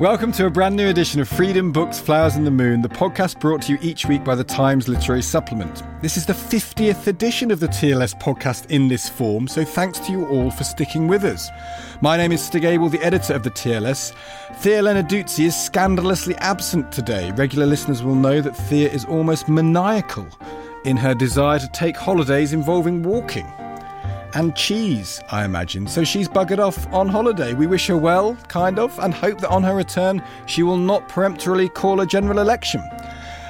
Welcome to a brand new edition of Freedom Books, Flowers and the Moon, the podcast brought to you each week by the Times Literary Supplement. This is the 50th edition of the TLS podcast in this form, so thanks to you all for sticking with us. My name is Stig Abell, the editor of the TLS. Thea Lenarduzzi is scandalously absent today. Regular listeners will know that Thea is almost maniacal in her desire to take holidays involving walking and cheese, I imagine. So she's buggered off on holiday. We wish her well, kind of, and hope that on her return she will not peremptorily call a general election.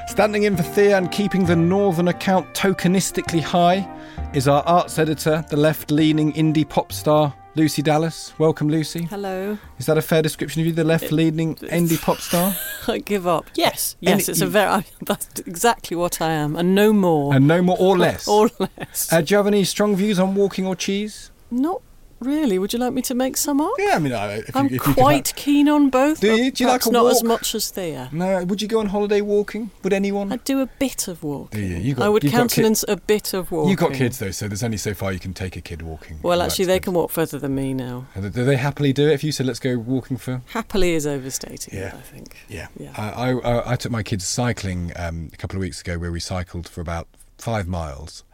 Standing in for Thea and keeping the Northern account tokenistically high is our arts editor, the left leaning indie pop star, Lucy Dallas. Welcome, Lucy. Hello. Is that a fair description of you, the left leaning indie pop star? I give up. Yes, yes, Any- it's a very. I, That's exactly what I am, and no more. And no more or less. or less. Uh, do you have any strong views on walking or cheese? Not really. Would you like me to make some up? Yeah, I mean, I- if you- I'm you could quite keen on both. Do you? Do you like a not as much as Thea? No, would you go on holiday walking? Would anyone? I'd do a bit of walking. Do you? You got- I would countenance a bit of walking. You've got kids though, so there's only so far you can take a kid walking. Well, actually, they can walk further than me now. And Do they happily do it? If you said, "Let's go walking for," Happily is overstating Yeah. it, I think. yeah, Yeah. I, I, I took my kids cycling um, a couple of weeks ago, where we cycled for about five miles,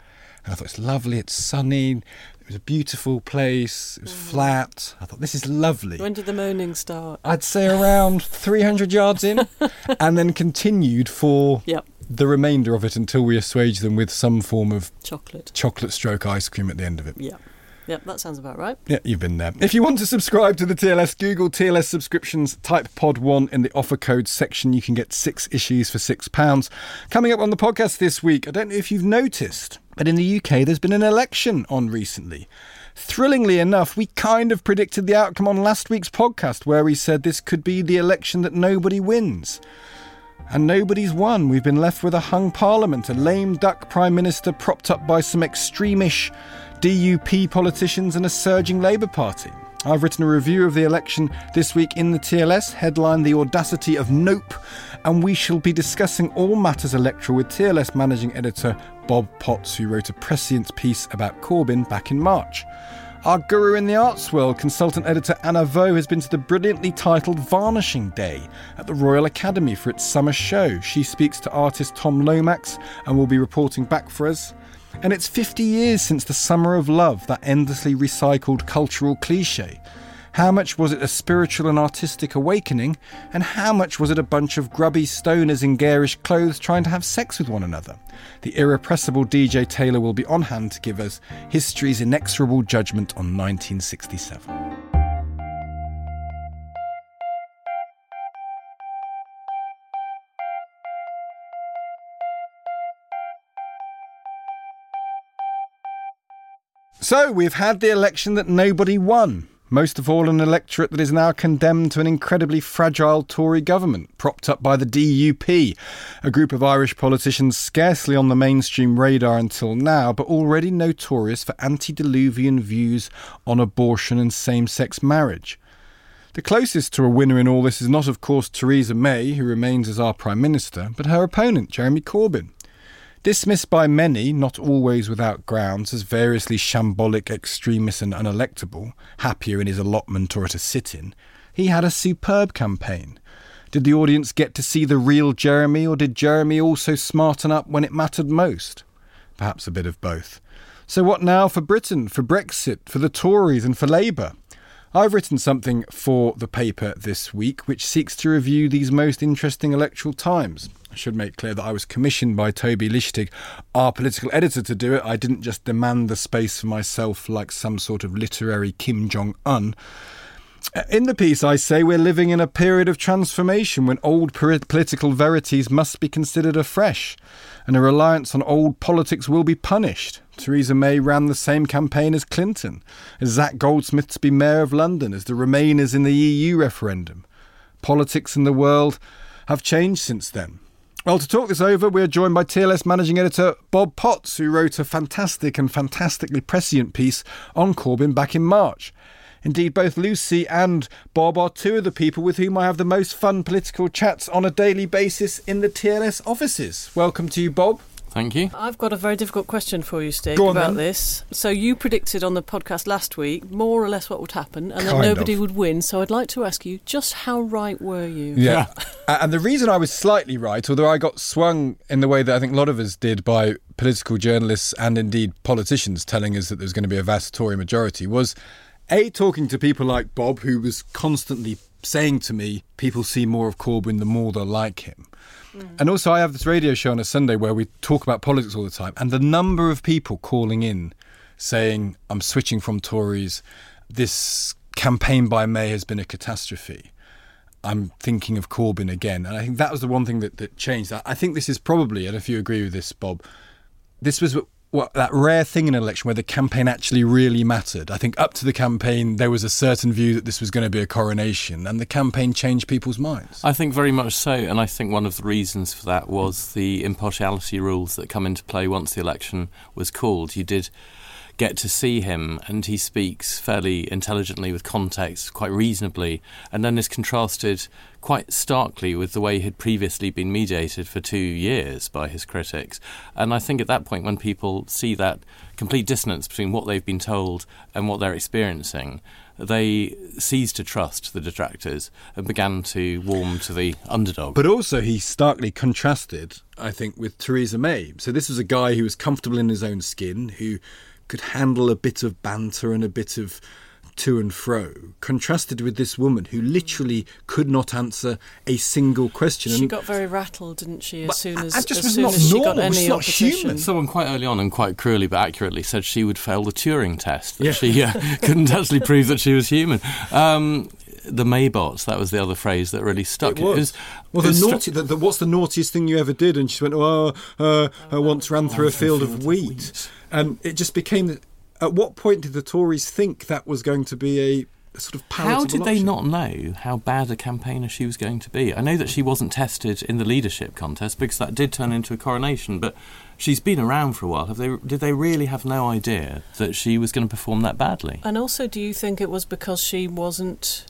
and I thought it's lovely. It's sunny. It was a beautiful place. It was mm. flat. I thought this is lovely. When did the moaning start? I'd say around 300 yards in, and then continued for Yep. the remainder of it until we assuaged them with some form of Chocolate. chocolate stroke ice cream at the end of it. Yeah. Yep, that sounds about right. Yeah, you've been there. If you want to subscribe to the TLS, Google TLS subscriptions, type pod1 in the offer code section. You can get six issues for £6. Coming up on the podcast this week, I don't know if you've noticed, but in the UK there's been an election on recently. Thrillingly enough, we kind of predicted the outcome on last week's podcast, where we said this could be the election that nobody wins. And nobody's won. We've been left with a hung parliament, a lame duck prime minister propped up by some extremish DUP politicians and a surging Labour Party. I've written a review of the election this week in the TLS, headline The Audacity of Nope, and we shall be discussing all matters electoral with TLS managing editor Bob Potts, who wrote a prescient piece about Corbyn back in March. Our guru in the arts world, consultant editor Anna Vaux, has been to the brilliantly titled Varnishing Day at the Royal Academy for its summer show. She speaks to artist Tom Lomax and will be reporting back for us. And it's 50 years since the Summer of Love, that endlessly recycled cultural cliche. How much was it a spiritual and artistic awakening, and how much was it a bunch of grubby stoners in garish clothes trying to have sex with one another? The irrepressible DJ Taylor will be on hand to give us history's inexorable judgment on 1967. So, we've had the election that nobody won. Most of all, an electorate that is now condemned to an incredibly fragile Tory government, propped up by the DUP, a group of Irish politicians scarcely on the mainstream radar until now, but already notorious for antediluvian views on abortion and same sex marriage. The closest to a winner in all this is not, of course, Theresa May, who remains as our Prime Minister, but her opponent, Jeremy Corbyn. Dismissed by many, not always without grounds, as variously shambolic, extremist, and unelectable, happier in his allotment or at a sit in, he had a superb campaign. Did the audience get to see the real Jeremy, or did Jeremy also smarten up when it mattered most? Perhaps a bit of both. So, what now for Britain, for Brexit, for the Tories, and for Labour? I've written something for the paper this week which seeks to review these most interesting electoral times. I should make clear that I was commissioned by Toby Lichtig, our political editor, to do it. I didn't just demand the space for myself like some sort of literary Kim Jong un. In the piece, I say we're living in a period of transformation when old political verities must be considered afresh, and a reliance on old politics will be punished. Theresa May ran the same campaign as Clinton, as Zac Goldsmith to be Mayor of London, as the Remainers in the EU referendum. Politics in the world have changed since then. Well, to talk this over, we're joined by TLS managing editor Bob Potts, who wrote a fantastic and fantastically prescient piece on Corbyn back in March. Indeed, both Lucy and Bob are two of the people with whom I have the most fun political chats on a daily basis in the TLS offices. Welcome to you, Bob. Thank you. I've got a very difficult question for you, Stig, Go on, about then. this. So you predicted on the podcast last week more or less what would happen, and that nobody of. would win. So I'd like to ask you, just how right were you? Yeah. A- and the reason I was slightly right, although I got swung in the way that I think a lot of us did by political journalists and indeed politicians telling us that there was going to be a vast Tory majority, was A, talking to people like Bob, who was constantly saying to me, people see more of Corbyn the more they like him. Mm. And also, I have this radio show on a Sunday where we talk about politics all the time, and the number of people calling in saying, I'm switching from Tories, this campaign by May has been a catastrophe. I'm thinking of Corbyn again. And I think that was the one thing that, that changed. I, I think this is probably, and if you agree with this, Bob, this was what, that rare thing in an election where the campaign actually really mattered. I think up to the campaign, there was a certain view that this was going to be a coronation, and the campaign changed people's minds. I think very much so, and I think one of the reasons for that was the impartiality rules that come into play once the election was called. You did get to see him, and he speaks fairly intelligently with context, quite reasonably, and then is contrasted quite starkly with the way he had previously been mediated for two years by his critics. And I think at that point, when people see that complete dissonance between what they've been told and what they're experiencing, they ceased to trust the detractors and began to warm to the underdog. But also, he starkly contrasted, I think, with Theresa May. So this was a guy who was comfortable in his own skin, who could handle a bit of banter and a bit of to and fro, contrasted with this woman who literally could not answer a single question. She And- got very rattled, didn't she? As soon as, just as soon not as she got any not opposition. human. Someone quite early on and quite cruelly but accurately said she would fail the Turing test. That Yeah. she uh, couldn't actually prove that she was human. Um, the Maybots, that was the other phrase that really stuck. It was. well, it the was stru- naughty. The, the, what's the naughtiest thing you ever did? And she went, "Oh, uh, I once ran through a field of wheat," and it just became. At what point did the Tories think that was going to be a, a sort of How did they option? not know how bad a campaigner she was going to be? I know that she wasn't tested in the leadership contest because that did turn into a coronation, but she's been around for a while. Have they? Did they really have no idea that she was going to perform that badly? And also, do you think it was because she wasn't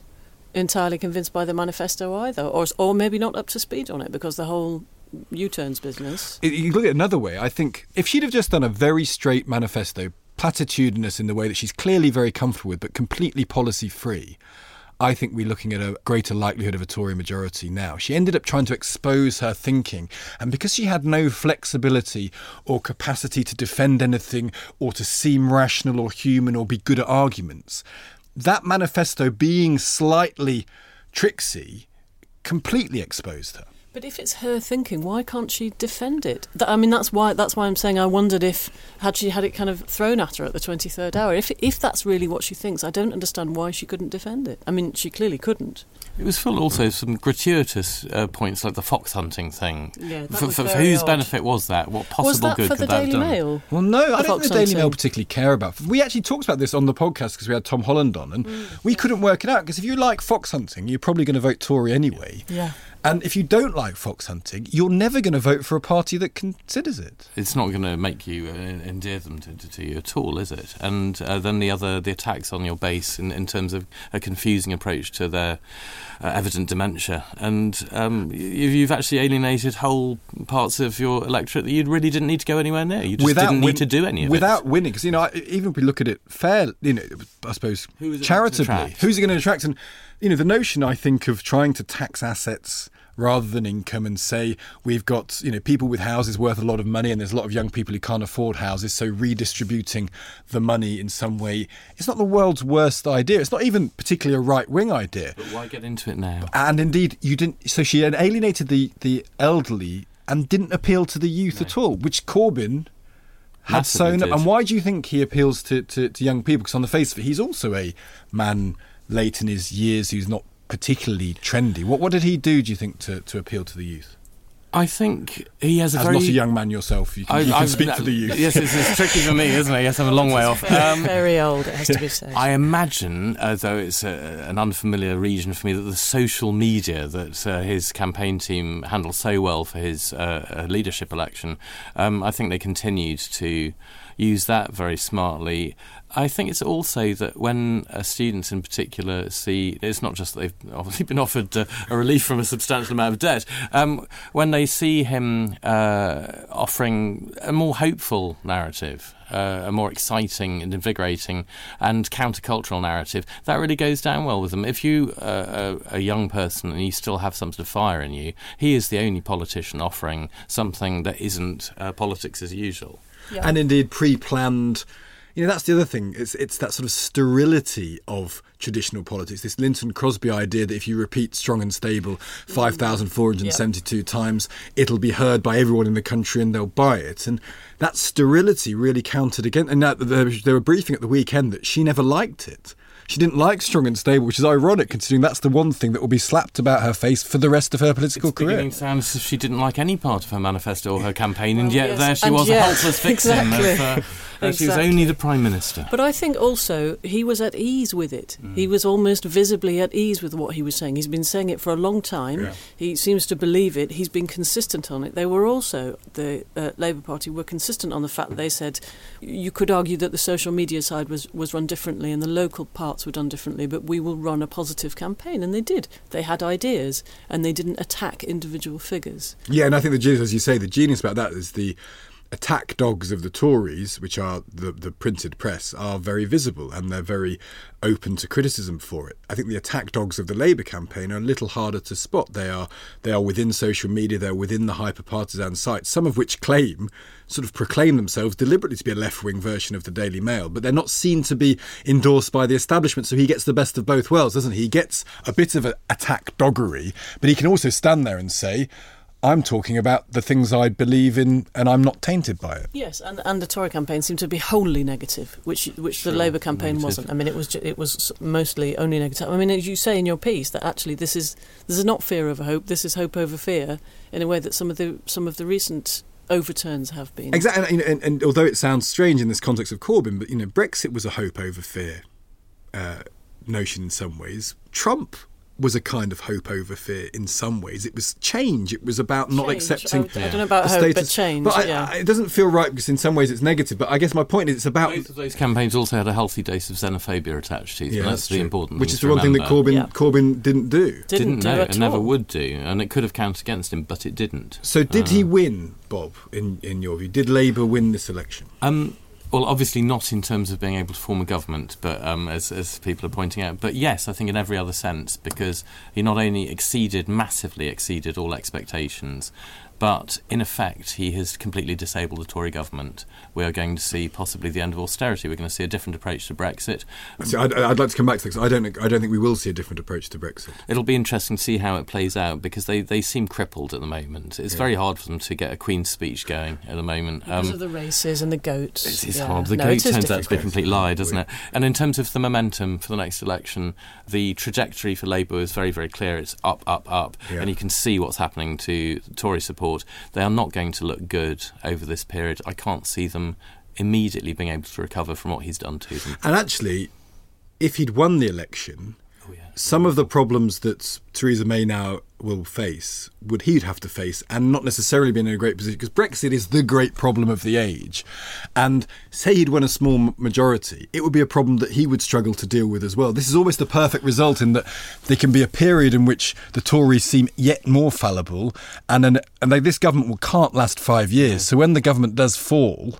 entirely convinced by the manifesto either, or or maybe not up to speed on it because the whole U-turns business? You look at it another way. I think if she'd have just done a very straight manifesto, platitudinous in the way that she's clearly very comfortable with, but completely policy free, I think we're looking at a greater likelihood of a Tory majority now. She ended up trying to expose her thinking, and because she had no flexibility or capacity to defend anything or to seem rational or human or be good at arguments, that manifesto being slightly tricksy completely exposed her. But if it's her thinking, why can't she defend it? I mean, that's why that's why I'm saying I wondered if had she had it kind of thrown at her at the 23rd hour. If if that's really what she thinks, I don't understand why she couldn't defend it. I mean, she clearly couldn't. It was full also of some gratuitous uh, points like the fox hunting thing. Yeah, that for, was for, for whose odd. benefit was that? What possible Was that good for could the that Daily have done? Mail? Well, no, I don't think the Daily Hunting. Mail particularly care about. We actually talked about this on the podcast because we had Tom Holland on, and we couldn't work it out. Because if you like fox hunting, you're probably going to vote Tory anyway. Yeah. And if you don't like fox hunting, you're never going to vote for a party that considers it. It's not going to make you uh, endear them to, to, you at all, is it? And uh, then the other, the attacks on your base in, in terms of a confusing approach to their uh, evident dementia. And um, you, have actually alienated whole parts of your electorate that you really didn't need to go anywhere near. You just without didn't win- need to do any of without it. Without winning. Because, you know, even if we look at it fair, you know, I suppose, charitably, who's it going to attract? And, you know, the notion, I think, of trying to tax assets rather than income and say we've got you know people with houses worth a lot of money and there's a lot of young people who can't afford houses so redistributing the money in some way it's not the world's worst idea it's not even particularly a right wing idea but why get into it now and indeed you didn't so she alienated the the elderly and didn't appeal to the youth no. at all which Corbyn had Massively sown up. And why do you think he appeals to, to, to young people? Because on the face of it, he's also a man late in his years who's not particularly trendy. What what did he do? Do you think to, to appeal to the youth? I think he has a As very. not a young man yourself, you can, I, you can I, speak for the youth. Yes, it's, it's, tricky for me, isn't it? Yes, I'm a long way off. Um, very old, it has to be said. I imagine, uh, though it's a, an unfamiliar region for me, that the social media that uh, his campaign team handled so well for his uh, leadership election, um, I think they continued to use that very smartly. I think it's also that when uh, students in particular see, it's not just that they've obviously been offered uh, a relief from a substantial amount of debt, um, when they see him uh, offering a more hopeful narrative, uh, a more exciting and invigorating and countercultural narrative, that really goes down well with them. If you are a young person and you still have some sort of fire in you, he is the only politician offering something that isn't uh, politics as usual. Yeah. And indeed, pre planned you know that's the other thing. It's it's that sort of sterility of traditional politics. This Lynton Crosby idea that if you repeat strong and stable 5472 yep. times it'll be heard by everyone in the country and they'll buy it. And that sterility really counted again and now they were a briefing at the weekend that she never liked it she didn't like strong and stable, which is ironic considering that's the one thing that will be slapped about her face for the rest of her political it's career. It sounds as if she didn't like any part of her manifesto or her campaign, and yet yes. there she and was, a helpless victim exactly. of. Uh, exactly. She was only the prime minister. But I think also he was at ease with it. Mm. He was almost visibly at ease with what he was saying. He's been saying it for a long time. Yeah. He seems to believe it. He's been consistent on it. They were also the uh, Labour Party were consistent on the fact that they said you could argue that the social media side was was run differently and the local parts were done differently, but we will run a positive campaign, and they did. They had ideas and they didn't attack individual figures. Yeah, and I think the genius, as you say, the genius about that is the attack dogs of the Tories, which are the, the printed press, are very visible and they're very open to criticism for it. I think the attack dogs of the Labour campaign are a little harder to spot. They are they are within social media, they're within the hyper partisan sites, some of which claim sort of proclaim themselves deliberately to be a left wing version of the Daily Mail, but they're not seen to be endorsed by the establishment. So he gets the best of both worlds, doesn't he? He gets a bit of an attack doggery, but he can also stand there and say, I'm talking about the things I believe in, and I'm not tainted by it. Yes, and, and the Tory campaign seemed to be wholly negative, which which sure, the Labour campaign negative. wasn't. I mean, it was it was mostly only negative. I mean, as you say in your piece, that actually this is this is not fear over hope. This is hope over fear, in a way that some of the some of the recent overturns have been. Exactly, and, and, and although it sounds strange in this context of Corbyn, but you know, Brexit was a hope over fear uh, notion in some ways. Trump was a kind of hope over fear in some ways. It was change. It was about not change. accepting. I, I don't know about hope, status. but change. But I, yeah. I, it doesn't feel right because in some ways it's negative. But I guess my point is it's about. Both of those campaigns also had a healthy dose of xenophobia attached to them. Yeah, that's, that's the important. Which is the one thing that Corbyn yeah. Corbyn didn't do. Didn't, didn't do no, it and never would do, and it could have counted against him, but it didn't. So did uh, he win, Bob? In in your view, did Labour win this election? Um, well, obviously not in terms of being able to form a government, but um, as, as people are pointing out. But yes, I think in every other sense, because he not only exceeded, massively exceeded all expectations, but in effect, he has completely disabled the Tory government. We are going to see possibly the end of austerity. We're going to see a different approach to Brexit. See, I'd, I'd, like to come back to this. I don't. I don't think we will see a different approach to Brexit. It'll be interesting to see how it plays out because they, they seem crippled at the moment. It's yeah. very hard for them to get a Queen's speech going at the moment because um, of the races and the goats. It is yeah. hard. The no, goat turns out to be a complete lie, doesn't it? And in terms of the momentum for the next election, the trajectory for Labour is very very clear. It's up, up, up, yeah. and you can see what's happening to Tory support they are not going to look good over this period. I can't see them immediately being able to recover from what he's done to them. And actually, if he'd won the election, some of the problems that Theresa May now will face would he'd have to face and not necessarily be in a great position because Brexit is the great problem of the age. And say he'd won a small majority, it would be a problem that he would struggle to deal with as well. This is almost the perfect result in that there can be a period in which the Tories seem yet more fallible and an, and they, this government will can't last 5 years. So when the government does fall,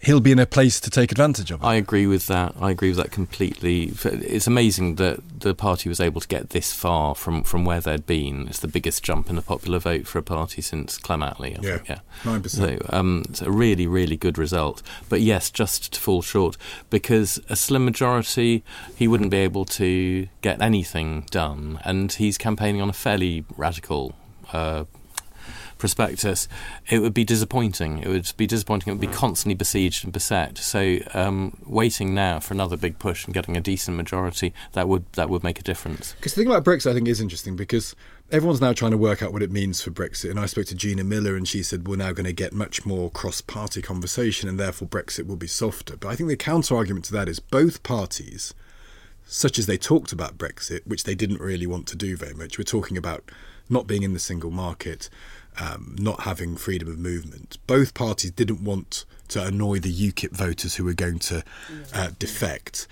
he'll be in a place to take advantage of it. I agree with that. I agree with that completely. It's amazing that the party was able to get this far from, from where they'd been. It's the biggest jump in the popular vote for a party since Clem Attlee. Yeah, think. yeah, nine percent. So um, it's a really, really good result. But yes, just to fall short because a slim majority, he wouldn't be able to get anything done, and he's campaigning on a fairly radical. Uh, prospectus, it would be disappointing. It would be disappointing. It would be constantly besieged and beset. So um, waiting now for another big push and getting a decent majority that would that would make a difference. Because the thing about Brexit, I think, is interesting because everyone's now trying to work out what it means for Brexit. And I spoke to Gina Miller, and she said we're now going to get much more cross-party conversation, and therefore Brexit will be softer. But I think the counter argument to that is both parties. Such as they talked about Brexit, which they didn't really want to do very much. We're talking about not being in the single market, um, not having freedom of movement. Both parties didn't want to annoy the UKIP voters who were going to uh, defect.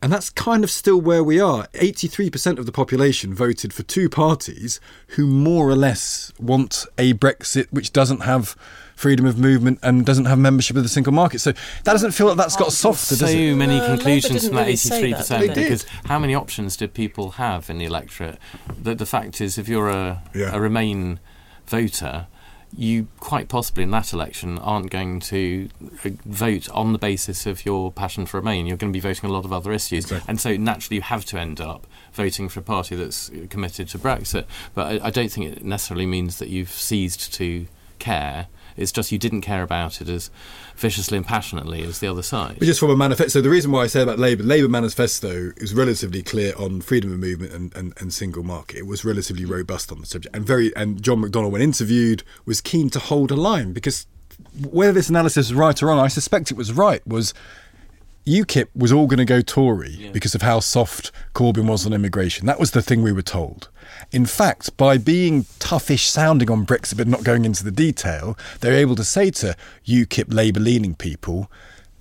And that's kind of still where we are. 83% of the population voted for two parties who more or less want a Brexit which doesn't have freedom of movement and doesn't have membership of the single market. So that doesn't feel like that's got softer, so does it? many conclusions Labour from that really 83% that, did because how many options did people have in the electorate? The, the fact is, if you're a, Yeah. a Remain voter, you quite possibly in that election aren't going to uh, vote on the basis of your passion for Remain. You're going to be voting on a lot of other issues. Exactly. And so naturally you have to end up voting for a party that's committed to Brexit. But I, I don't think it necessarily means that you've ceased to care. It's just you didn't care about it as viciously and passionately as the other side. But just from a manifesto, the reason why I say about Labour, Labour manifesto is relatively clear on freedom of movement and, and, and single market. It was relatively robust on the subject, and very and John McDonnell, when interviewed, was keen to hold a line because whether this analysis is right or wrong, I suspect it was right. Was UKIP was all going to go Tory because of how soft Corbyn was on immigration. That was the thing we were told. In fact, by being toughish sounding on Brexit but not going into the detail, they're able to say to UKIP Labour leaning people,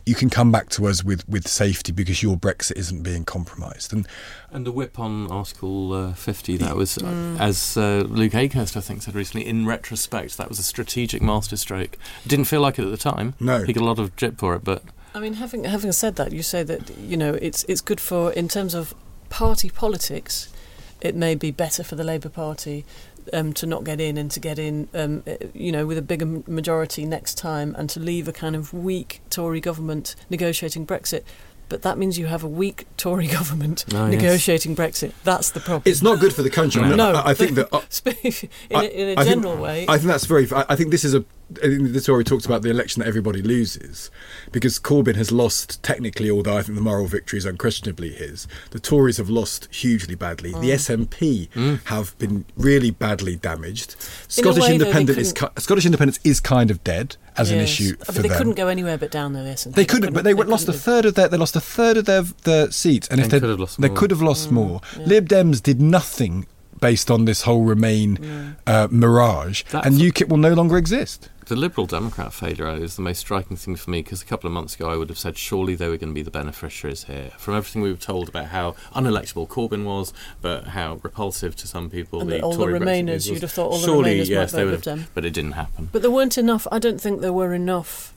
you can come back to us with, with safety because your Brexit isn't being compromised. And And the whip on Article uh, 50, that was, uh, as uh, Luke Akehurst, I think, said recently, in retrospect, that was a strategic masterstroke. Didn't feel like it at the time. No. He got a lot of drip for it, but I mean, having having said that, you say that you know it's it's good for in terms of party politics. It may be better for the Labour Party um, to not get in and to get in, um, eh, you know, with a bigger majority next time, and to leave a kind of weak Tory government negotiating Brexit. But that means you have a weak Tory government Oh, yes. negotiating Brexit. That's the problem. it's not good for the country. I, mean, No. I, I think that. uh, in, a, in a I think- general way. I think that's very. I I think this is a. I think this already talks about the election that everybody loses, because Corbyn has lost technically, although I think the moral victory is unquestionably his. The Tories have lost hugely badly. The mm. SNP mm. have been really badly damaged. Scottish way, though, they Independent is ki- Scottish Independence is kind of dead as an Yes. issue But for they them. couldn't go anywhere but down though. Yes, They couldn't, but they, went lost a third of their. They lost a third of their their seats, and if They they could have lost they more. could have lost mm, more. Lib Dems did nothing based on this whole Remain uh, mirage, That's- and UKIP will no longer exist. The Liberal Democrat failure is the most striking thing for me because a couple of months ago I would have said surely they were going to be the beneficiaries here. From everything we were told about how unelectable Corbyn was, but how repulsive to some people And the all the Tory Brexit Remainers, you'd have thought all the surely, Remainers might yes, they vote have, Dem. but it didn't happen. But there weren't enough. I don't think there were enough.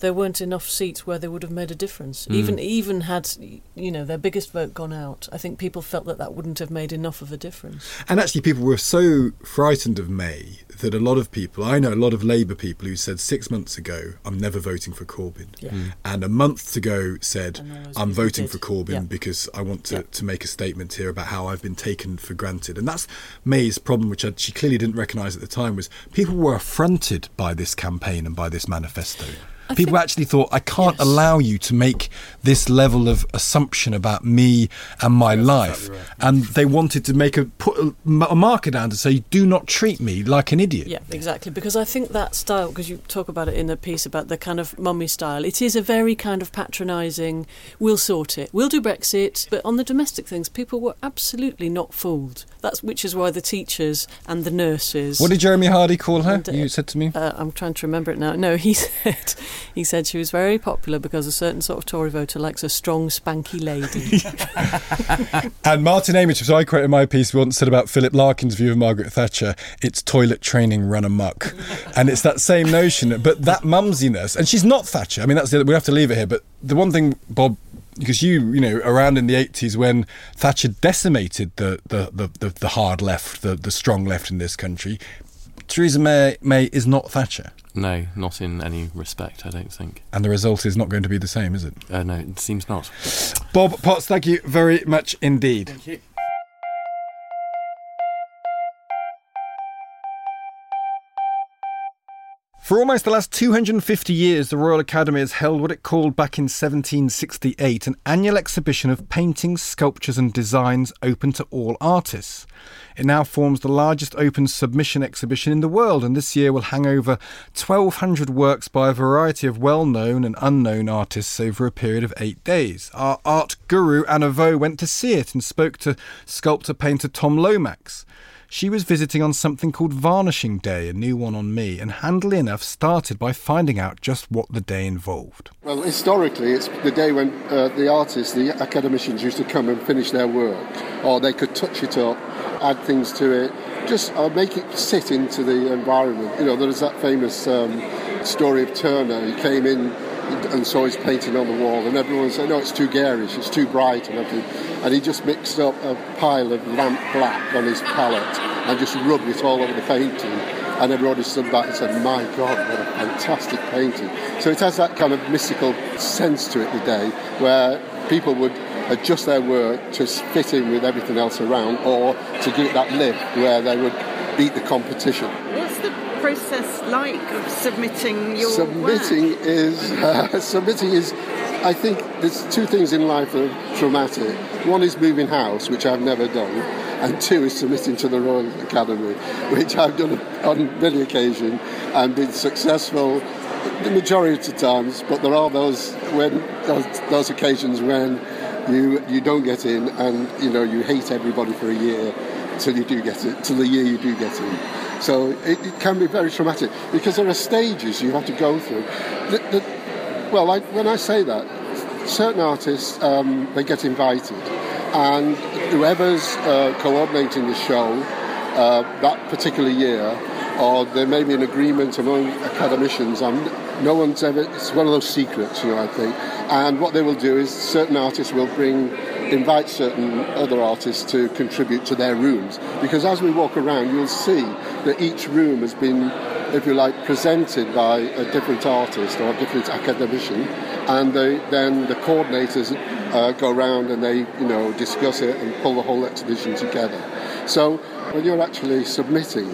There weren't enough seats where they would have made a difference. Mm. Even even had you know their biggest vote gone out, I think people felt that that wouldn't have made enough of a difference. And actually, people were so frightened of May that a lot of people, I know a lot of Labour people who said six months ago, I'm never voting for Corbyn. Yeah. And a month ago said, I'm voting did. for Corbyn Yeah. because I want to, Yeah. to make a statement here about how I've been taken for granted. And that's May's problem, which she clearly didn't recognise at the time, was people were affronted by this campaign and by this manifesto. People actually thought, I can't Yes. allow you to make this level of assumption about me and my life. And they wanted to make a put a, a marker down to say, do not treat me like an idiot. Yeah, exactly. Because I think that style, because you talk about it in the piece about the kind of mummy style, it is a very kind of patronising, we'll sort it, we'll do Brexit. But on the domestic things, people were absolutely not fooled. That's which is why the teachers and the nurses. What did Jeremy Hardy call her? And, uh, you said to me. Uh, I'm trying to remember it now. No, he said he said she was very popular because a certain sort of Tory voter likes a strong, spanky lady. And Martin Amis, as I quote in my piece, once said about Philip Larkin's view of Margaret Thatcher, it's toilet training run amok. and it's that same notion, but that mumsiness, and she's not Thatcher. I mean, that's the, we have to leave it here. But the one thing, Bob, because you, you know, around in the 80s when Thatcher decimated the, the, the, the, the hard left, the, the strong left in this country, Theresa May, May is not Thatcher. No, not in any respect, I don't think. And the result is not going to be the same, is it? Uh, no, it seems not. Bob Potts, thank you very much indeed. For almost the last 250 years, the Royal Academy has held what it called back in 1768 an annual exhibition of paintings, sculptures, and designs open to all artists. It now forms the largest open submission exhibition in the world, and this year will hang over 1,200 works by a variety of well known and unknown artists over a period of eight days. Our art guru Anna Vaux went to see it and spoke to sculptor painter Tom Lomax. She was visiting on something called Varnishing Day, a new one on me, and handily enough started by finding out just what the day involved. Well, historically, it's the day when uh, the artists, the academicians, used to come and finish their work, or they could touch it up, add things to it, just uh, make it sit into the environment. You know, there's that famous um, story of Turner. He came in and saw his painting on the wall, and everyone said, "No, it's too garish, it's too bright," and everything. And he just mixed up a pile of lamp black on his palette and just rubbed it all over the painting. And everybody stood back and said, "My God, what a fantastic painting!" So it has that kind of mystical sense to it, the day where people would adjust their work to fit in with everything else around, or to give it that lift where they would beat the competition. Process like of submitting your submitting work? is uh, submitting is I think there's two things in life that are traumatic. One is moving house, which I've never done, and two is submitting to the Royal Academy, which I've done on many occasions and been successful the majority of times. But there are those when those, those occasions when you you don't get in, and you know you hate everybody for a year till you do get it, till the year you do get in. So it, it can be very traumatic because there are stages you have to go through. The, the, well, I, when I say that, certain artists um, they get invited, and whoever's uh, coordinating the show uh, that particular year, or there may be an agreement among academicians. No one's ever. It's one of those secrets, you know. I think. And what they will do is certain artists will bring invite certain other artists to contribute to their rooms because as we walk around you'll see that each room has been if you like presented by a different artist or a different academician and they, then the coordinators uh, go around and they you know discuss it and pull the whole exhibition together so when you're actually submitting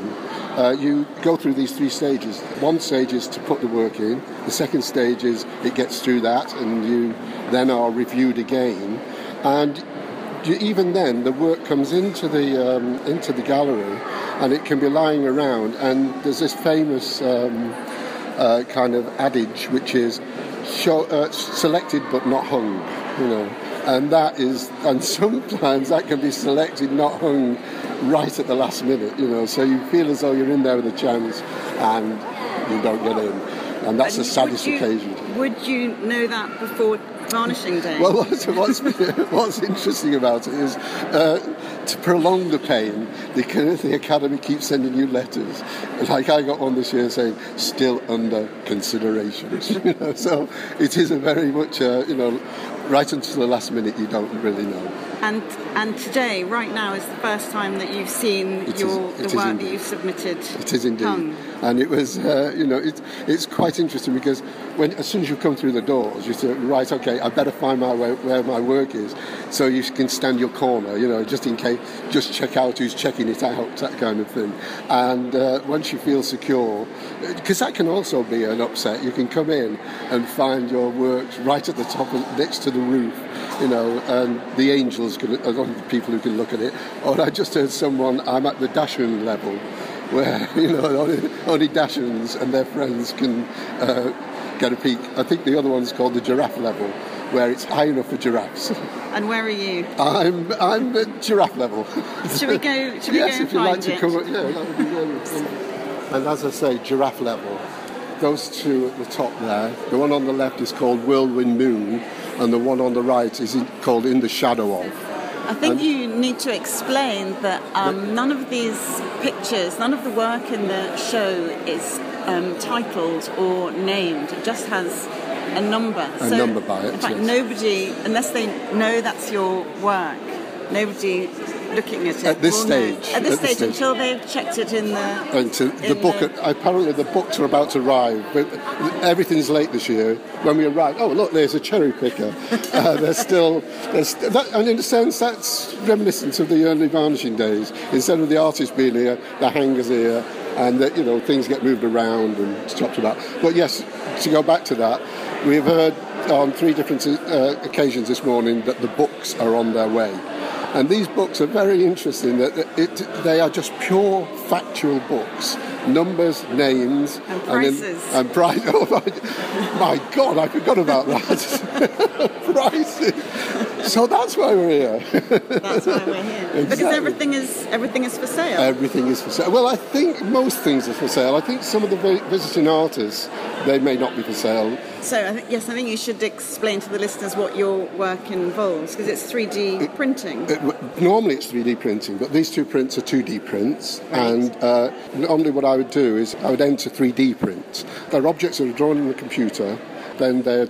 uh, you go through these three stages. One stage is to put the work in. The second stage is it gets through that, and you then are reviewed again. And you, even then, the work comes into the um, into the gallery, and it can be lying around. And there's this famous um, uh, kind of adage, which is show, uh, selected but not hung. You know, and that is, and sometimes that can be selected, not hung, right at the last minute. You know, so you feel as though you're in there with a chance, and you don't get in, and that's the And saddest would you, occasion. Would you know that before varnishing day? Well, what's, what's, what's interesting about it is uh, to prolong the pain, the, the Academy keeps sending you letters. Like I got one this year saying, still under consideration. you know, so it is a very much, uh, you know, right until the last minute, you don't really know. And and today, right now, is the first time that you've seen It your is- the work indeed. that you've submitted. It is indeed, hung. and it was, uh, you know, it, it's quite interesting because when as soon as you come through the doors, you say, right, okay, I better find my way where my work is, so you can stand your corner, you know, just in case, just check out who's checking it out, that kind of thing. And uh, once you feel secure, because that can also be an upset, you can come in and find your works right at the top, of, next to the roof, you know, and the angels can, are the people who can look at it. Or I just heard someone, I'm at the dachshund level, where, you know, only, only dachshunds and their friends can uh, get a peek. I think the other one's called the giraffe level, where it's high enough for giraffes. And where are you? I'm, I'm at giraffe level. Should we go? Should we yes, go if you and like to it? come, up- yeah, that would be wonderful. And as I say, giraffe level. Those two at the top there. The one on the left is called Whirlwind Moon, and the one on the right is called In the Shadow of. I think you need to explain that um, none of these pictures, none of the work in the show is um, titled or named. It just has a number. A number by it, In fact, yes. nobody, unless they know that's your work, nobody looking at it At this stage, At this at this stage, stage. until they've checked it in the. And to the in book, apparently the books are about to arrive, but everything's late this year. When we arrive, oh look, there's a cherry picker. uh, there's still, there's that, and in a sense, that's reminiscent of the early varnishing days. Instead of the artist being here, the hanger's here, and that you know things get moved around and chopped about. But yes, to go back to that, we've heard on three different uh, occasions this morning that the books are on their way. And these books are very interesting. That it, they are just pure factual books, numbers, names, And prices. and price. Oh my, my God, I forgot about that. prices. So that's why we're here. That's why we're here. Because everything is everything is for sale. Everything is for sale. Well, I think most things are for sale. I think some of the visiting artists, they may not be for sale. So I think, yes, I think you should explain to the listeners what your work involves because it's 3D printing. It- normally it's 3D printing, but these two prints are 2D prints. And uh, normally what I would do is I would enter 3D prints. They're objects that are drawn in the computer, then they're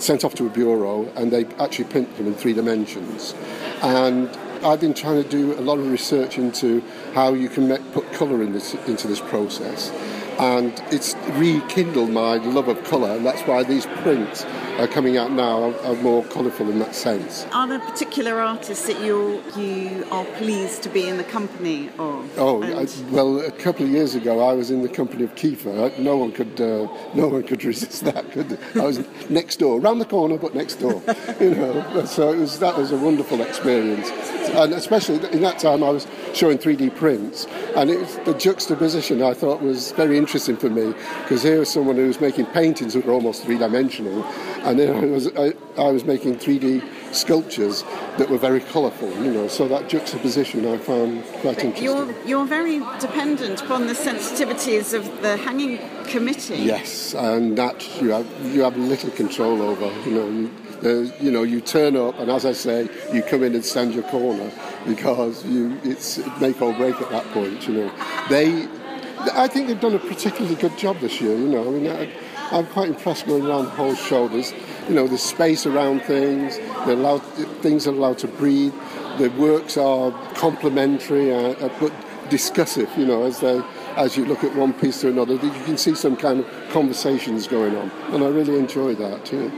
sent off to a bureau, and they actually print them in three dimensions. And I've been trying to do a lot of research into how you can make, put colour in this, into this process. And it's rekindled my love of colour, and that's why these prints are coming out now are, more colourful in that sense. Are there particular artists that you you are pleased to be in the company of? Oh, I, well, a couple of years ago, I was in the company of Kiefer. No one could, uh, no one could resist that, could they? I was next door, round the corner, but next door. You know, so it was that was a wonderful experience, and especially in that time, I was showing 3D prints, and it the juxtaposition I thought was very interesting for me because here was someone who was making paintings that were almost three-dimensional, and then I was I, I was making 3D sculptures that were very colourful. You know, so that juxtaposition I found quite interesting. You're you're very dependent upon the sensitivities of the hanging committee. Yes, and that you have you have little control over. You know, you, uh, you know, you turn up, and as I say, you come in and stand your corner because you it's make or break at that point. You know, they. I think they've done a particularly good job this year. You know, I mean, I, I'm quite impressed going around the whole show. There's, you know, there's space around things. They're allowed, things are allowed to breathe. The works are complementary, uh, but discussive. You know, as they as you look at one piece to another, you can see some kind of conversations going on, and I really enjoy that too.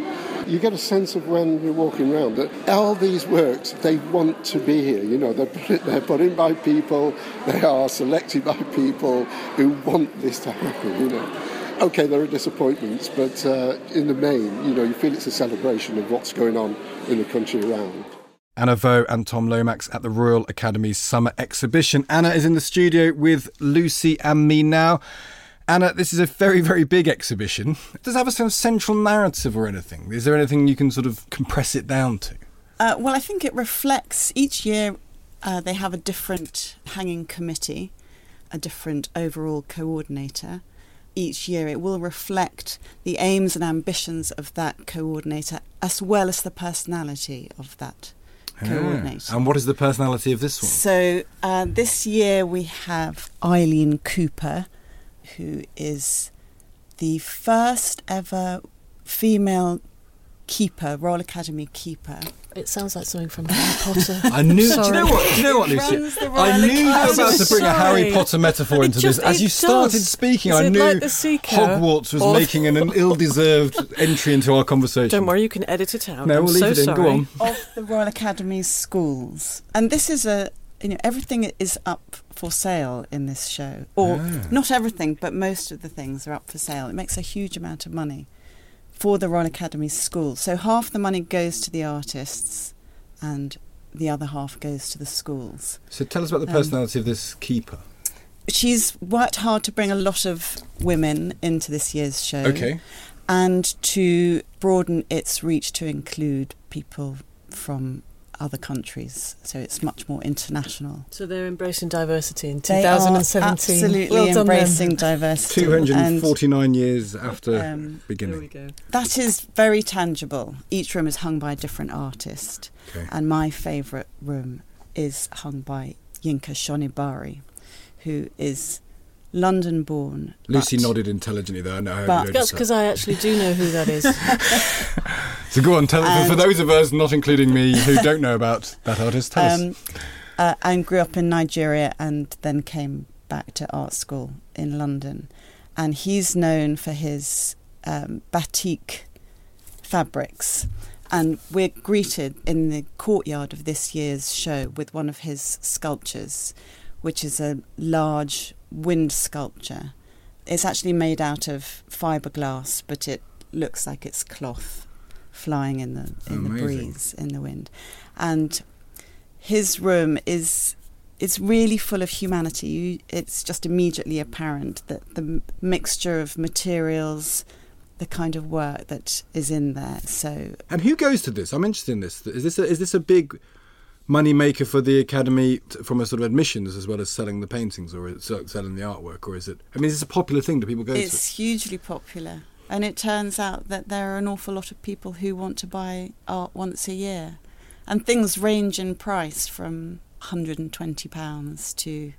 You get a sense of when you're walking around that all these works they want to be here. You know, they're put, they're put in by people, they are selected by people who want this to happen. You know. Okay, there are disappointments, but uh, in the main, you know, you feel it's a celebration of what's going on in the country around. Anna Vaux and Tom Lomax at the Royal Academy's summer exhibition. Anna is in the studio with Lucy and me now. Anna, this is a very, very big exhibition. Does it have a sort of central narrative or anything? Is there anything you can sort of compress it down to? Uh, well, I think it reflects each year uh, they have a different hanging committee, a different overall coordinator. Each year it will reflect the aims and ambitions of that coordinator as well as the personality of that coordinator. Ah, And what is the personality of this one? So uh, this year we have Eileen Cooper, who is the first ever female keeper, Royal Academy keeper. It sounds like something from Harry Potter. I knew. Do you know what? Do you know what, Lucy? I knew you were about to bring a Harry Potter metaphor into just- this. As it you started does. speaking, Is I knew like the? Hogwarts was Or- making an, an ill-deserved entry into our conversation. Don't worry, you can edit it out. No, I'm we'll leave so it in. sorry. Go on. of the Royal Academy's schools. And this is a, you know, everything is up for sale in this show. Or Ah. not everything, but most of the things are up for sale. It makes a huge amount of money for the Royal Academy schools. So half the money goes to the artists and the other half goes to the schools. So tell us about the Um, personality of this keeper. She's worked hard to bring a lot of women into this year's show. Okay. and to broaden its reach to include people from other countries. So it's much more international. So they're embracing diversity in They are 2017. absolutely well embracing them. diversity. 249 and and, years after um, There we beginning. go. that is very tangible. Each room is hung by a different artist, Okay. and my favourite room is hung by Yinka Shonibare, who is London-born. Lucy but- nodded intelligently there. I know. I But- That's because I actually do know who that is. So go on, tell for, for those of us, not including me, who don't know about that artist, tell us. um, uh, and grew up in Nigeria and then came back to art school in London. And he's known for his um, batik fabrics. And we're greeted in the courtyard of this year's show with one of his sculptures, which is a large wind sculpture. It's actually made out of fiberglass, but it looks like it's cloth flying in the in the breeze in the wind. And his room is it's really full of humanity. You, it's just immediately apparent that the m- mixture of materials, the kind of work that is in there. So And who goes to this? I'm interested in this. Is this a, is this a big money maker for the academy from a sort of admissions as well as selling the paintings or selling the artwork or is it? I mean, is this a popular thing that people go to it's hugely popular. And it turns out that there are an awful lot of people who want to buy art once a year. And things range in price from £120 to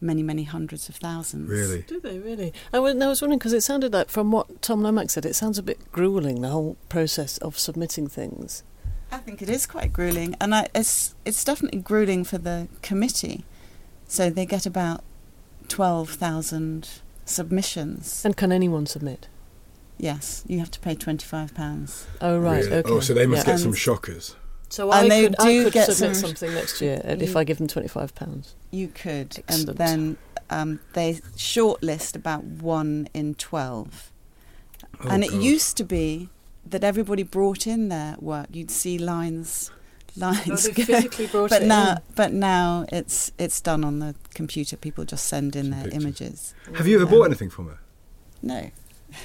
many, many hundreds of thousands. Really? Do they really? I was, I was wondering because it sounded like, from what Tom Lomax said, it sounds a bit grueling. The whole process of submitting things. I think it is quite grueling, and I, it's it's definitely grueling for the committee. So they get about twelve thousand submissions. And can anyone submit? Yes, you have to pay twenty five pounds. Oh right, Really? okay. Oh, so they must Yeah. get some shockers. So And I they could, I could get submit some- something next year uh, if I give them twenty five pounds. You could, Excellent. and then um, they shortlist about one in twelve. Oh, and it used to be that everybody brought in their work. You'd see lines, lines. go. brought But now, but now it's it's done on the computer. People just send in Some their pictures. images. Have you ever bought anything from her? No,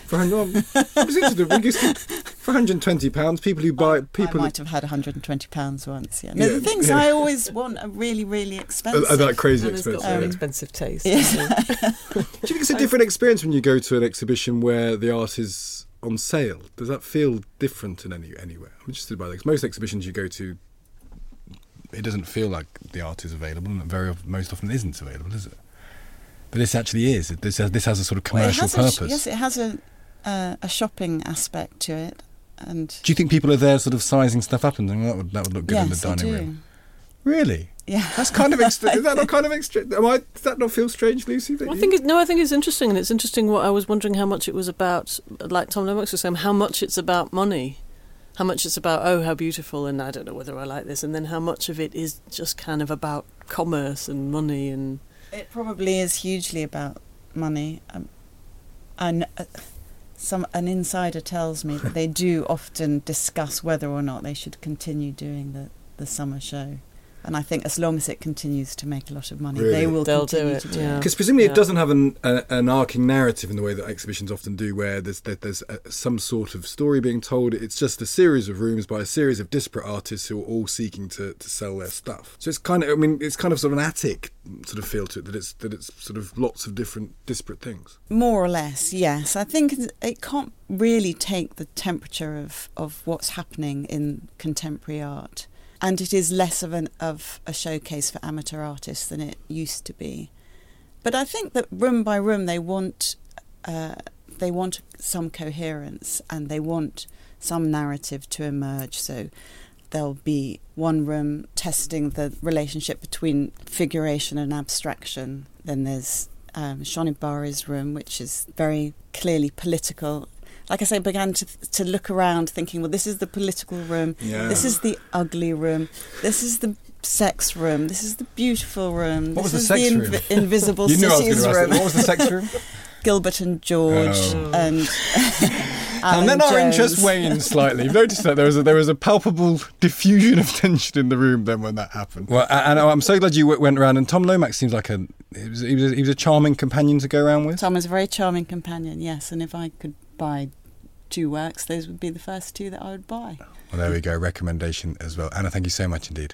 For 100, I was interested, because for 120 pounds, people who buy people I might have had 120 pounds once. Yeah. No, Yeah, the things yeah. I always want are really, really expensive. are that crazy And it's got expensive. very Um, expensive taste. Yes. Do you think it's a different experience when you go to an exhibition where the art is on sale? Does that feel different in any anywhere? I'm interested by that. 'cause most exhibitions you go to, it doesn't feel like the art is available, and very most often isn't available, is it? But this actually is. It- This has, this has a sort of Well, commercial a purpose. yes, it has a uh, a shopping aspect to it, and do you think people are there sort of sizing stuff up and thinking that would that would look good in the yes, I dining do. room? Really? Yeah, That's kind of extra. is that not kind of extra? Am I? Does that not feel strange, Lucy? that Well, I think it, no, I think it's interesting, and it's interesting. What I was wondering how much it was about, like Tom Lomax was saying, how much it's about money, how much it's about oh how beautiful, and I don't know whether I like this, and then how much of it is just kind of about commerce and money and it probably is hugely about money. Um, and uh, some an insider tells me that they do often discuss whether or not they should continue doing the the summer show. And I think as long as it continues to make a lot of money, Really? they will They'll do continue it, to do yeah. it. Because presumably Yeah. it doesn't have an, a, an arcing narrative in the way that exhibitions often do, where there's there, there's a, some sort of story being told. It's just a series of rooms by a series of disparate artists who are all seeking to, to sell their stuff. So it's kind of, I mean, it's kind of sort of an attic sort of feel to it that it's that it's sort of lots of different disparate things. More or less, yes. I think it can't really take the temperature of, of what's happening in contemporary art. And it is less of an of a showcase for amateur artists than it used to be. But I think that room by room they want uh, they want some coherence and they want some narrative to emerge. So there'll be one room testing the relationship between figuration and abstraction. Then there's um, Shonibare's room, which is very clearly political. Like I say, I began to to look around, thinking, well, this is the political room, Yeah. this is the ugly room, this is the sex room, this is the beautiful room, What this was the is sex the room? invisible You knew I was cities room. What was the sex room? Gilbert and George Oh. and and Alan then our interest waned slightly. You've noticed that there was a, there was a palpable diffusion of tension in the room then when that happened. Well, and I'm so glad you went around. And Tom Lomax seems like a he was, he was a, he was a charming companion to go around with. Tom is a very charming companion, yes. And if I could buy two works, those would be the first two that I would buy. Well, there we go. Recommendation as well. Anna, thank you so much indeed.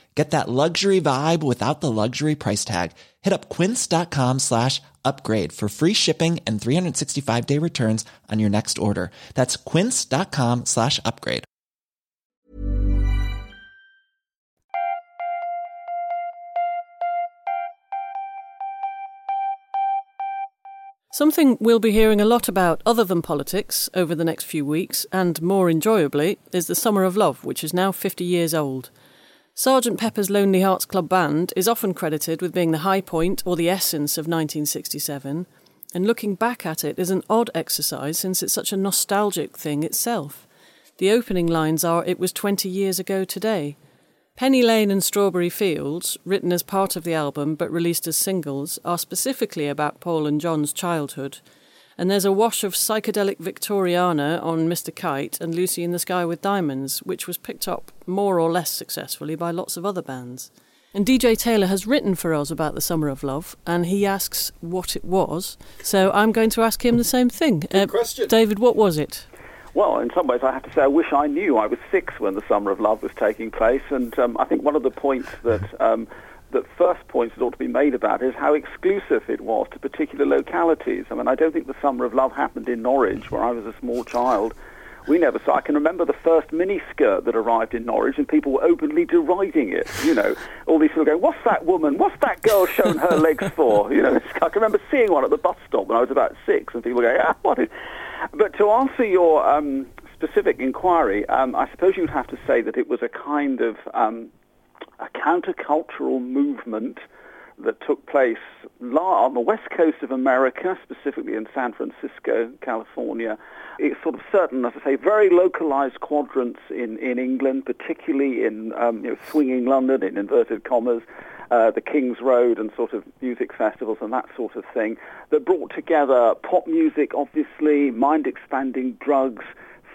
Get that luxury vibe without the luxury price tag. Hit up quince.com slash upgrade for free shipping and 365 day returns on your next order. That's quince.com slash upgrade. Something we'll be hearing a lot about other than politics over the next few weeks, and more enjoyably, is the Summer of Love, which is now 50 years old. Sergeant Pepper's Lonely Hearts Club Band is often credited with being the high point or the essence of 1967, and looking back at it is an odd exercise since it's such a nostalgic thing itself. The opening lines are It was 20 years ago today. Penny Lane and Strawberry Fields, written as part of the album but released as singles, are specifically about Paul and John's childhood. And there's a wash of psychedelic Victoriana on Mr. Kite and Lucy in the Sky with Diamonds, which was picked up more or less successfully by lots of other bands. And DJ Taylor has written for us about the Summer of Love, and he asks what it was. So I'm going to ask him the same thing. Uh, question. David, what was it? Well, in some ways, I have to say, I wish I knew. I was six when the Summer of Love was taking place, and um, I think one of the points that um, that first points that ought to be made about is how exclusive it was to particular localities. I mean, I don't think the Summer of Love happened in Norwich, where I was a small child. We never saw. I can remember the first miniskirt that arrived in Norwich, and people were openly deriding it. You know, all these people going, "What's that woman? What's that girl showing her legs for?" You know, I can remember seeing one at the bus stop when I was about six, and people going, "Ah, what is?" But to answer your um, specific inquiry, um, I suppose you would have to say that it was a kind of um, a countercultural movement that took place on the west coast of America, specifically in San Francisco, California. It's sort of certain, as I say, very localized quadrants in, in England, particularly in um, you know, swinging London, in inverted commas, uh, the King's Road and sort of music festivals and that sort of thing, that brought together pop music, obviously, mind-expanding drugs,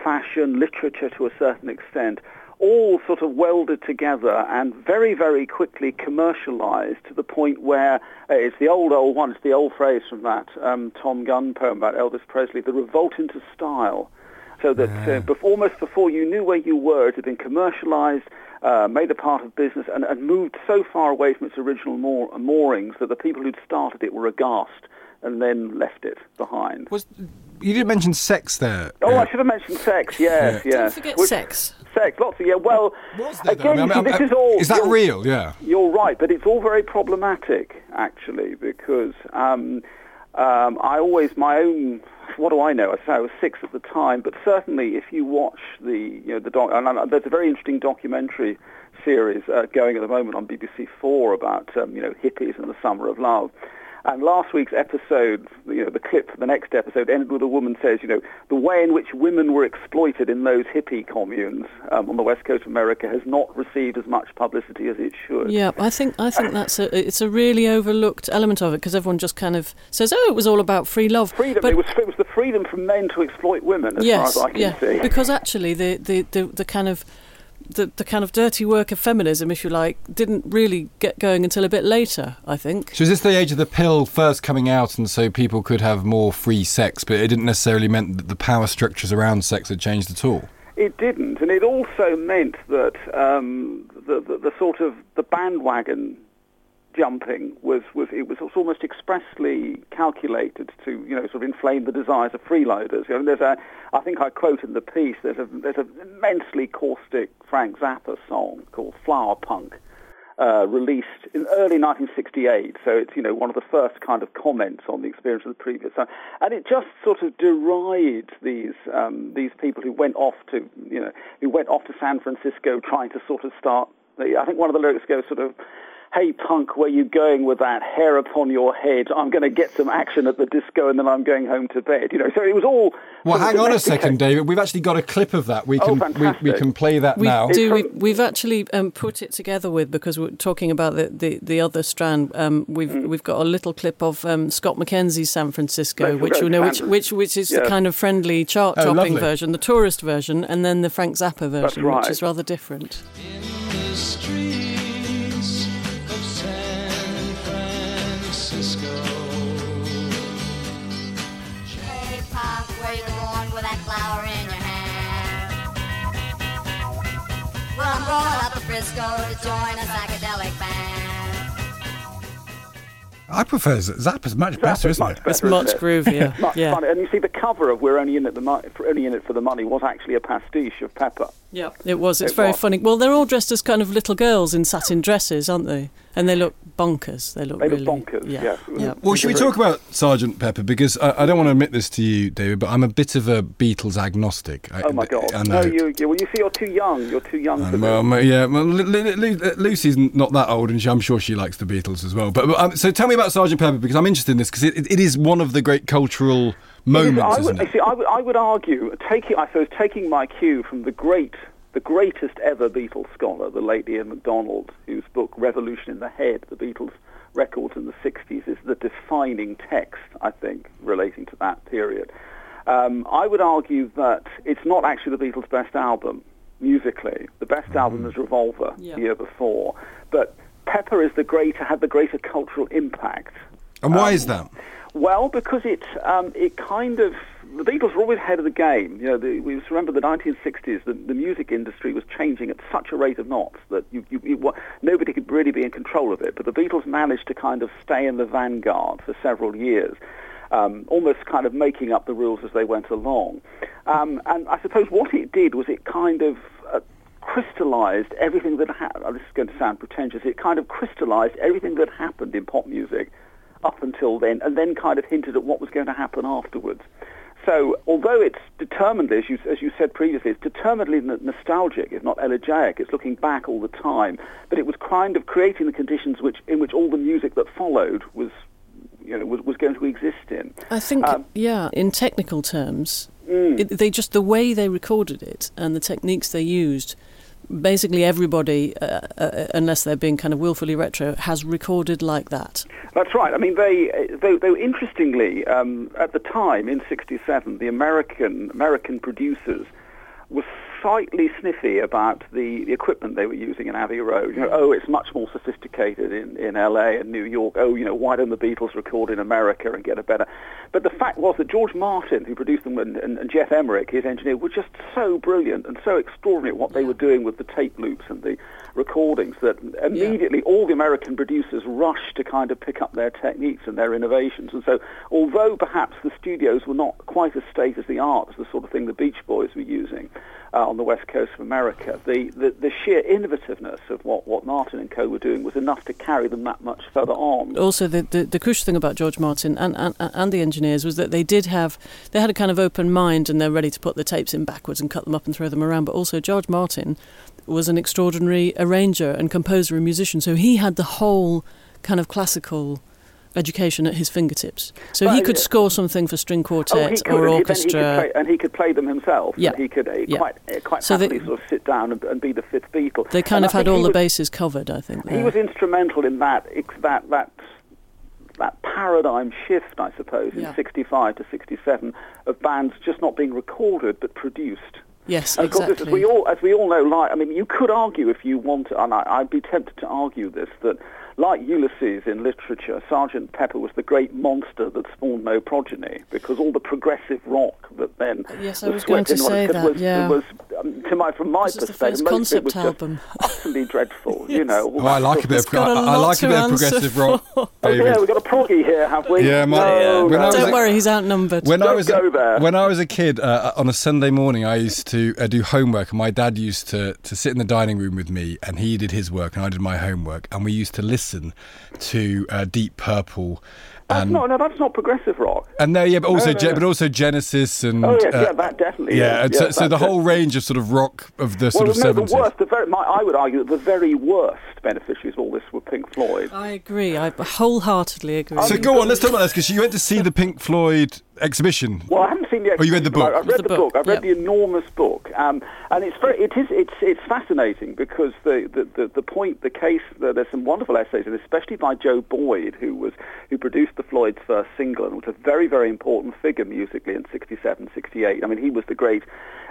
fashion, literature to a certain extent, all sort of welded together and very, very quickly commercialized to the point where uh, it's the old, old one, it's the old phrase from that um, Thom Gunn poem about Elvis Presley, the revolt into style. So that uh, bef- almost before you knew where you were, it had been commercialized, uh, made a part of business, and, and moved so far away from its original moor- moorings that the people who'd started it were aghast and then left it behind. Was you didn't mention sex there? Oh, uh, I should have mentioned sex. Yes, Yeah. yes. Don't forget Which- sex. Sex, lots of yeah. Well, there, again, I mean, see, I'm- this I'm- is all. Is that real? Yeah. You're right, but it's all very problematic actually because um, um, I always my own. What do I know? I say I was six at the time, but certainly if you watch the you know the doc, and I- there's a very interesting documentary series uh, going at the moment on BBC Four about um, you know hippies and the summer of love. And last week's episode, you know, the clip for the next episode ended with a woman says, you know, the way in which women were exploited in those hippie communes um, on the west coast of America has not received as much publicity as it should. Yeah, I think I think that's a it's a really overlooked element of it because everyone just kind of says, "Oh, it was all about free love." Freedom. But it was it was the freedom for men to exploit women, as yes, far as I can yeah, see. because actually the, the, the, the kind of the, the kind of dirty work of feminism, if you like, didn't really get going until a bit later. I think. So is this the age of the pill first coming out, and so people could have more free sex, but it didn't necessarily mean that the power structures around sex had changed at all? It didn't, and it also meant that um, the, the the sort of the bandwagon jumping was was it was almost expressly calculated to you know sort of inflame the desires of freeloaders. You know, there's a I think I quote in the piece there's a there's an immensely caustic Frank Zappa song called Flower Punk. Uh, released in early 1968, so it's you know one of the first kind of comments on the experience of the previous time, and it just sort of derides these um, these people who went off to you know who went off to San Francisco trying to sort of start. I think one of the lyrics goes sort of, "Hey punk, where you going with that hair upon your head? I'm going to get some action at the disco, and then I'm going home to bed." You know, so it was all. Well, hang on a second, David. We've actually got a clip of that. We Oh, can we, we can play that We now. do. We, from- we've actually um, put it together with because we're talking about the, the, the other strand. Um, we've Mm. we've got a little clip of um, Scott McKenzie's San Francisco, Let's which you know, which which which is Yeah. the kind of friendly chart Oh, topping lovely. version, the tourist version, and then the Frank Zappa version, right. which is rather different. Well, up to Frisco to join a psychedelic. I prefer Z- Zappa's much better, Zappa's isn't much it? better, It's much it? groovier, much yeah. funnier. And you see, the cover of "We're Only in It the Mo- for Only in It for the Money" was actually a pastiche of Pepper. Yeah, it was. It's It very was. funny. Well, they're all dressed as kind of little girls in satin dresses, aren't they? And they look bonkers. They look They look really bonkers, Yeah, yes. yeah. Well, should we talk about Sergeant Pepper? Because I, I don't want to admit this to you, David, but I'm a bit of a Beatles agnostic. I, Oh my God! I know. No, you, you. Well, you see, you're too young. You're too young for Well, yeah, well, Lu- Lu- Lu- Lucy's not that old, and she, I'm sure she likes the Beatles as well. But, but um, so tell me about Sergeant Pepper because I'm interested in this because it, it, it is one of the great cultural moments, I isn't would, it? see, I would, I would argue, taking, I suppose, taking my cue from the great, the greatest ever Beatles scholar, the late Ian MacDonald, whose book Revolution in the Head, the Beatles records in the 60s, is the defining text, I think, relating to that period. Um, I would argue that it's not actually the Beatles' best album musically. The best album is Revolver, Yeah. the year before, but Pepper is the greater, had the greater cultural impact. and why um, is that? Well, because it um, it kind of the Beatles were always ahead of the game. You know, the, we remember the 1960s. The, the music industry was changing at such a rate of knots that you, you, you, nobody could really be in control of it. But the Beatles managed to kind of stay in the vanguard for several years. Um, almost kind of making up the rules as they went along. Um, and I suppose what it did was it kind of crystallized everything that happened. This is going to sound pretentious. It kind of crystallized everything that happened in pop music up until then, and then kind of hinted at what was going to happen afterwards. So, although it's determinedly, as you, as you said previously, it's determinedly nostalgic, if not elegiac. It's looking back all the time, but it was kind of creating the conditions which, in which all the music that followed was, you know, was, was going to exist in. I think, Um, yeah, in technical terms, Mm. it, they just the way they recorded it and the techniques they used. Basically, everybody, uh, uh, unless they're being kind of willfully retro, has recorded like that. That's right. I mean, they, though, interestingly, um, at the time in '67, the American American producers were slightly sniffy about the, the equipment they were using in Abbey Road. You know, mm. oh, it's much more sophisticated in, in LA and New York. Oh, you know, why don't the Beatles record in America and get a better? But the fact was that George Martin, who produced them, and, and, and Geoff Emerick, his engineer, were just so brilliant and so extraordinary at what they mm. were doing with the tape loops and the recordings that immediately all the American producers rushed to kind of pick up their techniques and their innovations. And so, although perhaps the studios were not quite as state of the art as the sort of thing the Beach Boys were using uh, on the west coast of America, the, the, the sheer innovativeness of what, what Martin and co were doing was enough to carry them that much further on. Also, the, the, the crucial thing about George Martin and, and, and the engineers was that they did have, they had a kind of open mind and they're ready to put the tapes in backwards and cut them up and throw them around. But also, George Martin was an extraordinary arranger and composer and musician. So he had the whole kind of classical education at his fingertips. So he could score something for string Oh, quartet could, or and he- orchestra. play, and he could play them himself. Yeah. he could uh, Yeah. quite uh, quite So they- sort of sit down and, and be the fifth Beatle. They kind And of I had all the was- bases covered, I think. He there. was instrumental in that that that that paradigm shift, I suppose, Yeah. in '65 to '67 of bands just not being recorded but produced. Yes, And of course, as exactly. we all, as we all know, like I mean, you could argue if you want, and I, I'd be tempted to argue this that, like Ulysses in literature, Sergeant Pepper was the great monster that spawned no progeny because all the progressive rock that then Yes, I was was swept to in say was, that, was, yeah. was to my from my This is the perspective, first most of it was concept album. utterly dreadful. You know, Oh, I like a bit of- of I, I like a bit of progressive rock. Oh, David. yeah, we've got a proggy here, have we? Yeah, my- no, when I no. was Don't a- worry, he's outnumbered. When I Don't was go there. when I was a kid, uh, on a Sunday morning, I used to uh, do homework, and my dad used to to sit in the dining room with me, and he did his work, and I did my homework, and we used to listen to uh, Deep Purple. That's And, not, no, that's not progressive rock. and no, yeah, but also, No, no, no. but also Genesis and Oh, yes, uh, yeah, that definitely. yeah, is. and so, Yeah, so that the whole range of sort of rock of the sort well, of no, seventies. the worst, the very, my, I would argue that the very worst beneficiaries of all this were Pink Floyd. I agree. I wholeheartedly agree. So go on, let's talk about this because you went to see the Pink Floyd exhibition. Well, I haven't seen the. Oh, you read the book? I've read The the, book, book. I've read yeah. the enormous book, um, and it's very. It is. It's. It's fascinating because the the, the, the point, the case. The, there's some wonderful essays, and especially by Joe Boyd, who was who produced the Floyd's first single and was a very very important figure musically in '67, '68. I mean, he was the great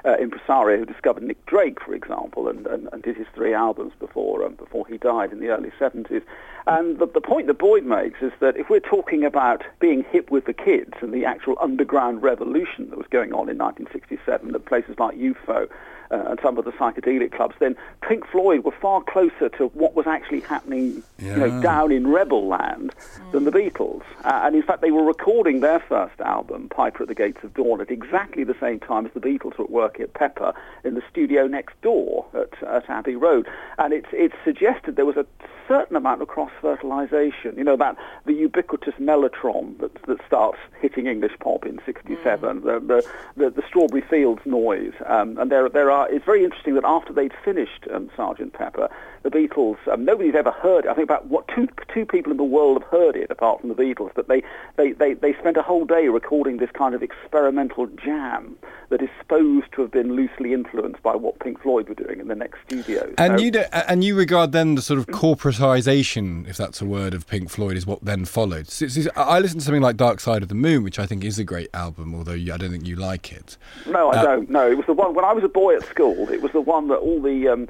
uh, impresario who discovered Nick Drake, for example, and, and, and did his three albums before um, before he died in the early '70s. And the, the point that Boyd makes is that if we're talking about being hip with the kids and the actual underground revolution that was going on in 1967 at places like UFO uh, and some of the psychedelic clubs, then Pink Floyd were far closer to what was actually happening you know, down in rebel land than the Beatles. Uh, and in fact, they were recording their first album, Piper at the Gates of Dawn, at exactly the same time as the Beatles were working at Pepper in the studio next door at, at Abbey Road. And it's, it's suggested there was a certain amount of cross-fertilization. You know, that the ubiquitous mellotron that, that starts hitting English pop in 67, the, the, the, the Strawberry Fields noise. Um, and there, there are, it's very interesting that after they'd finished um, Sergeant Pepper, the Beatles, um, nobody's ever heard it. I think about what two, two people in the world have heard it apart from the Beatles, but they, they, they, they spent a whole day recording this kind of experimental jam that is supposed to have been loosely influenced by what Pink Floyd were doing in the next studio. And So- you and you regard then the sort of corporatization, if that's a word, of Pink Floyd is what then followed. So- so I listened to something like Dark Side of the Moon, which I think is a great album, although I don't think you like it. No, I Uh, don't. No, it was the one when I was a boy at school. It was the one that all the. Um,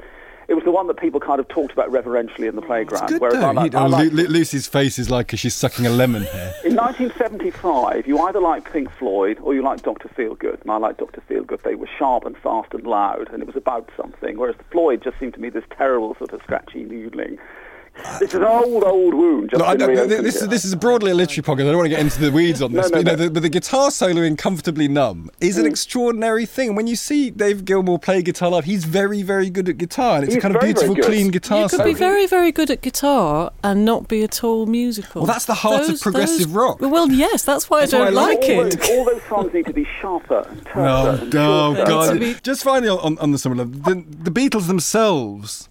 it was the one that people kind of talked about reverentially in the playground. Good whereas I like, I oh, like- Lu- Lu- Lucy's face is like she's sucking a lemon here. in 1975, you either like Pink Floyd or you like Dr. Feelgood. And I like Dr. Feelgood. They were sharp and fast and loud, and it was about something. Whereas the Floyd just seemed to me this terrible sort of scratchy noodling. This is an old, old wound. Just No, I been don't, this, is, here. this is broadly a literary podcast. I don't want to get into the weeds on this. no, but, you know, the, but the guitar solo in Comfortably Numb is Mm. an extraordinary thing. When you see Dave Gilmour play guitar live, he's very, very good at guitar. And it's He's a kind of very, very beautiful, clean guitar You could solo. be very, very good at guitar and not be at all musical. Well, that's the heart of progressive rock. Well, yes, that's why That's I don't I like like all, it. those, all those songs need to be sharper and terser. No, and oh. God. Just finally on, on the summer love, the, the Beatles themselves,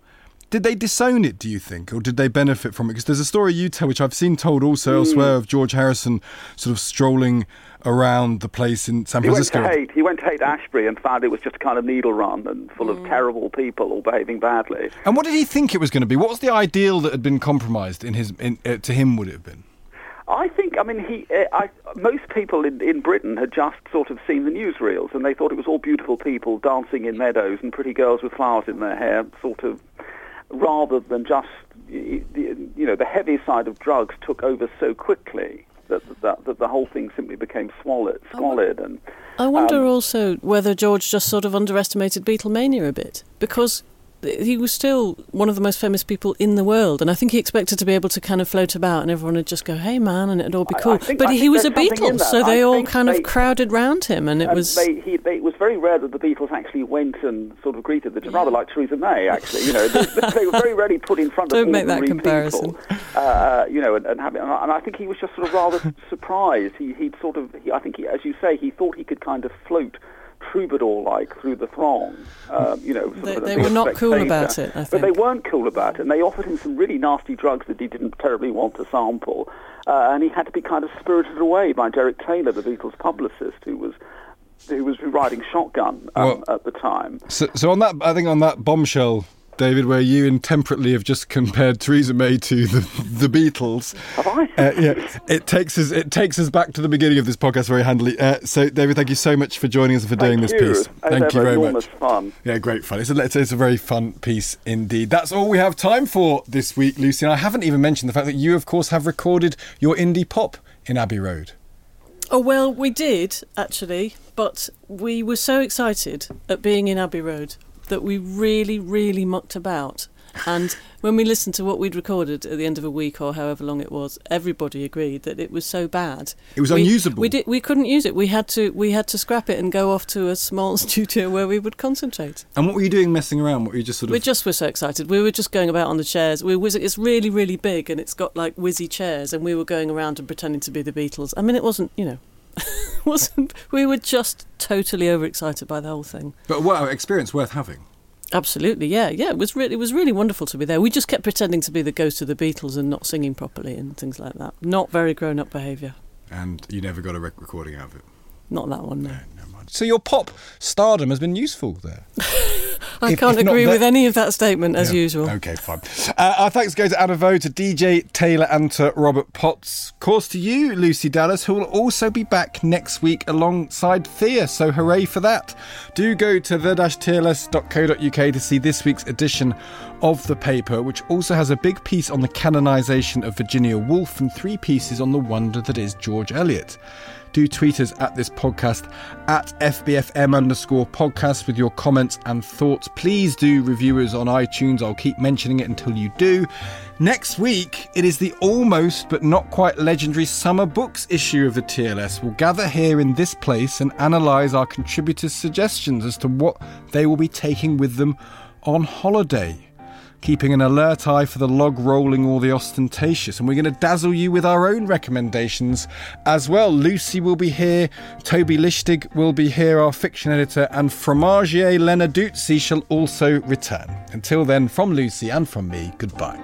did they disown it, do you think, or did they benefit from it? Because there's a story you tell, which I've seen told also Hmm. elsewhere, of George Harrison sort of strolling around the place in San Francisco. He went to Haight. He went to Haight-Ashbury and found it was just a kind of needle run and full of terrible people all behaving badly. And what did he think it was going to be? What was the ideal that had been compromised in his in, uh, to him? Would it have been? I think, I mean, he, uh, I, most people in, in Britain had just sort of seen the newsreels and they thought it was all beautiful people dancing in meadows and pretty girls with flowers in their hair, sort of, rather than just, you know, the heavy side of drugs took over so quickly that, that, that the whole thing simply became squalid, squalid and I wonder um, also whether George just sort of underestimated Beatlemania a bit because he was still one of the most famous people in the world, and I think he expected to be able to kind of float about and everyone would just go, "Hey, man," and it'd all be I- I cool. think- but I he was a there's something in Beatle, so they I all kind they- of crowded round him, and it And was. they, he, they, it was very rare that the Beatles actually went and sort of greeted the rather like Theresa May. Actually, you know, they, they were very rarely put in front of Don't make that comparison. people. Uh, you know, and, and having, and I and I think he was just sort of rather surprised. He, he'd sort of, he, I think, he, as you say, he thought he could kind of float troubadour-like through the throng. Um, you know, sort They- of they were not cool about it, I But they weren't cool about it, and they offered him some really nasty drugs that he didn't terribly want to sample, uh, and he had to be kind of spirited away by Derek Taylor, the Beatles' publicist, who was who was riding shotgun um, Well- at the time. So, so on that, I think on that bombshell, David, where you intemperately have just compared Theresa May to the the Beatles. Have I? Uh, yeah, it takes us it takes us back to the beginning of this podcast very handily. Uh, so, David, thank you so much for joining us and for doing Thank this you. piece. As Thank you ever, very enormous much. fun. Yeah, great fun. It's a, it's, it's a very fun piece indeed. That's all we have time for this week, Lucy. And I haven't even mentioned the fact that you, of course, have recorded your indie pop in Abbey Road. Oh well, we did actually, but we were so excited at being in Abbey Road that we really, really mucked about. And when we listened to what we'd recorded at the end of a week or however long it was, everybody agreed that it was so bad. It was we, unusable. We did. We couldn't use it. We had to. We had to scrap it and go off to a small studio where we would concentrate. And what were you doing messing around? What were you just sort of. We just were so excited. We were just going about on the chairs. We was it's really really big and it's got like whizzy chairs and we were going around and pretending to be the Beatles. I mean, it wasn't you know, wasn't. We were just totally overexcited by the whole thing. But wow, experience worth having. Absolutely, yeah, yeah. It was really it was really wonderful to be there. We just kept pretending to be the ghost of the Beatles and not singing properly and things like that. Not very grown up behaviour. And you never got a rec- recording out of it. Not that one. No. So your pop stardom has been useful there. I If- can't if agree with any of that statement as Yeah. usual. Okay, fine. Uh, our thanks go to Anna Vaux, to DJ Taylor, and to Robert Potts. Of course, to you, Lucy Dallas, who will also be back next week alongside Thea. So hooray for that! Do go to the-tls.co.uk to see this week's edition of the paper, which also has a big piece on the canonisation of Virginia Woolf and three pieces on the wonder that is George Eliot do tweet us at this podcast at FBFM underscore podcast with your comments and thoughts. Please do review us on iTunes. I'll keep mentioning it until you do. Next week, it is the almost but not quite legendary summer books issue of the TLS. We'll gather here in this place and analyse our contributors' suggestions as to what they will be taking with them on holiday keeping an alert eye for the log rolling or the ostentatious. And we're going to dazzle you with our own recommendations as well. Lucy will be here, Toby Lichtig will be here, our fiction editor, and Fromagier Lena Lenarduzzi shall also return. Until then, from Lucy and from me, goodbye.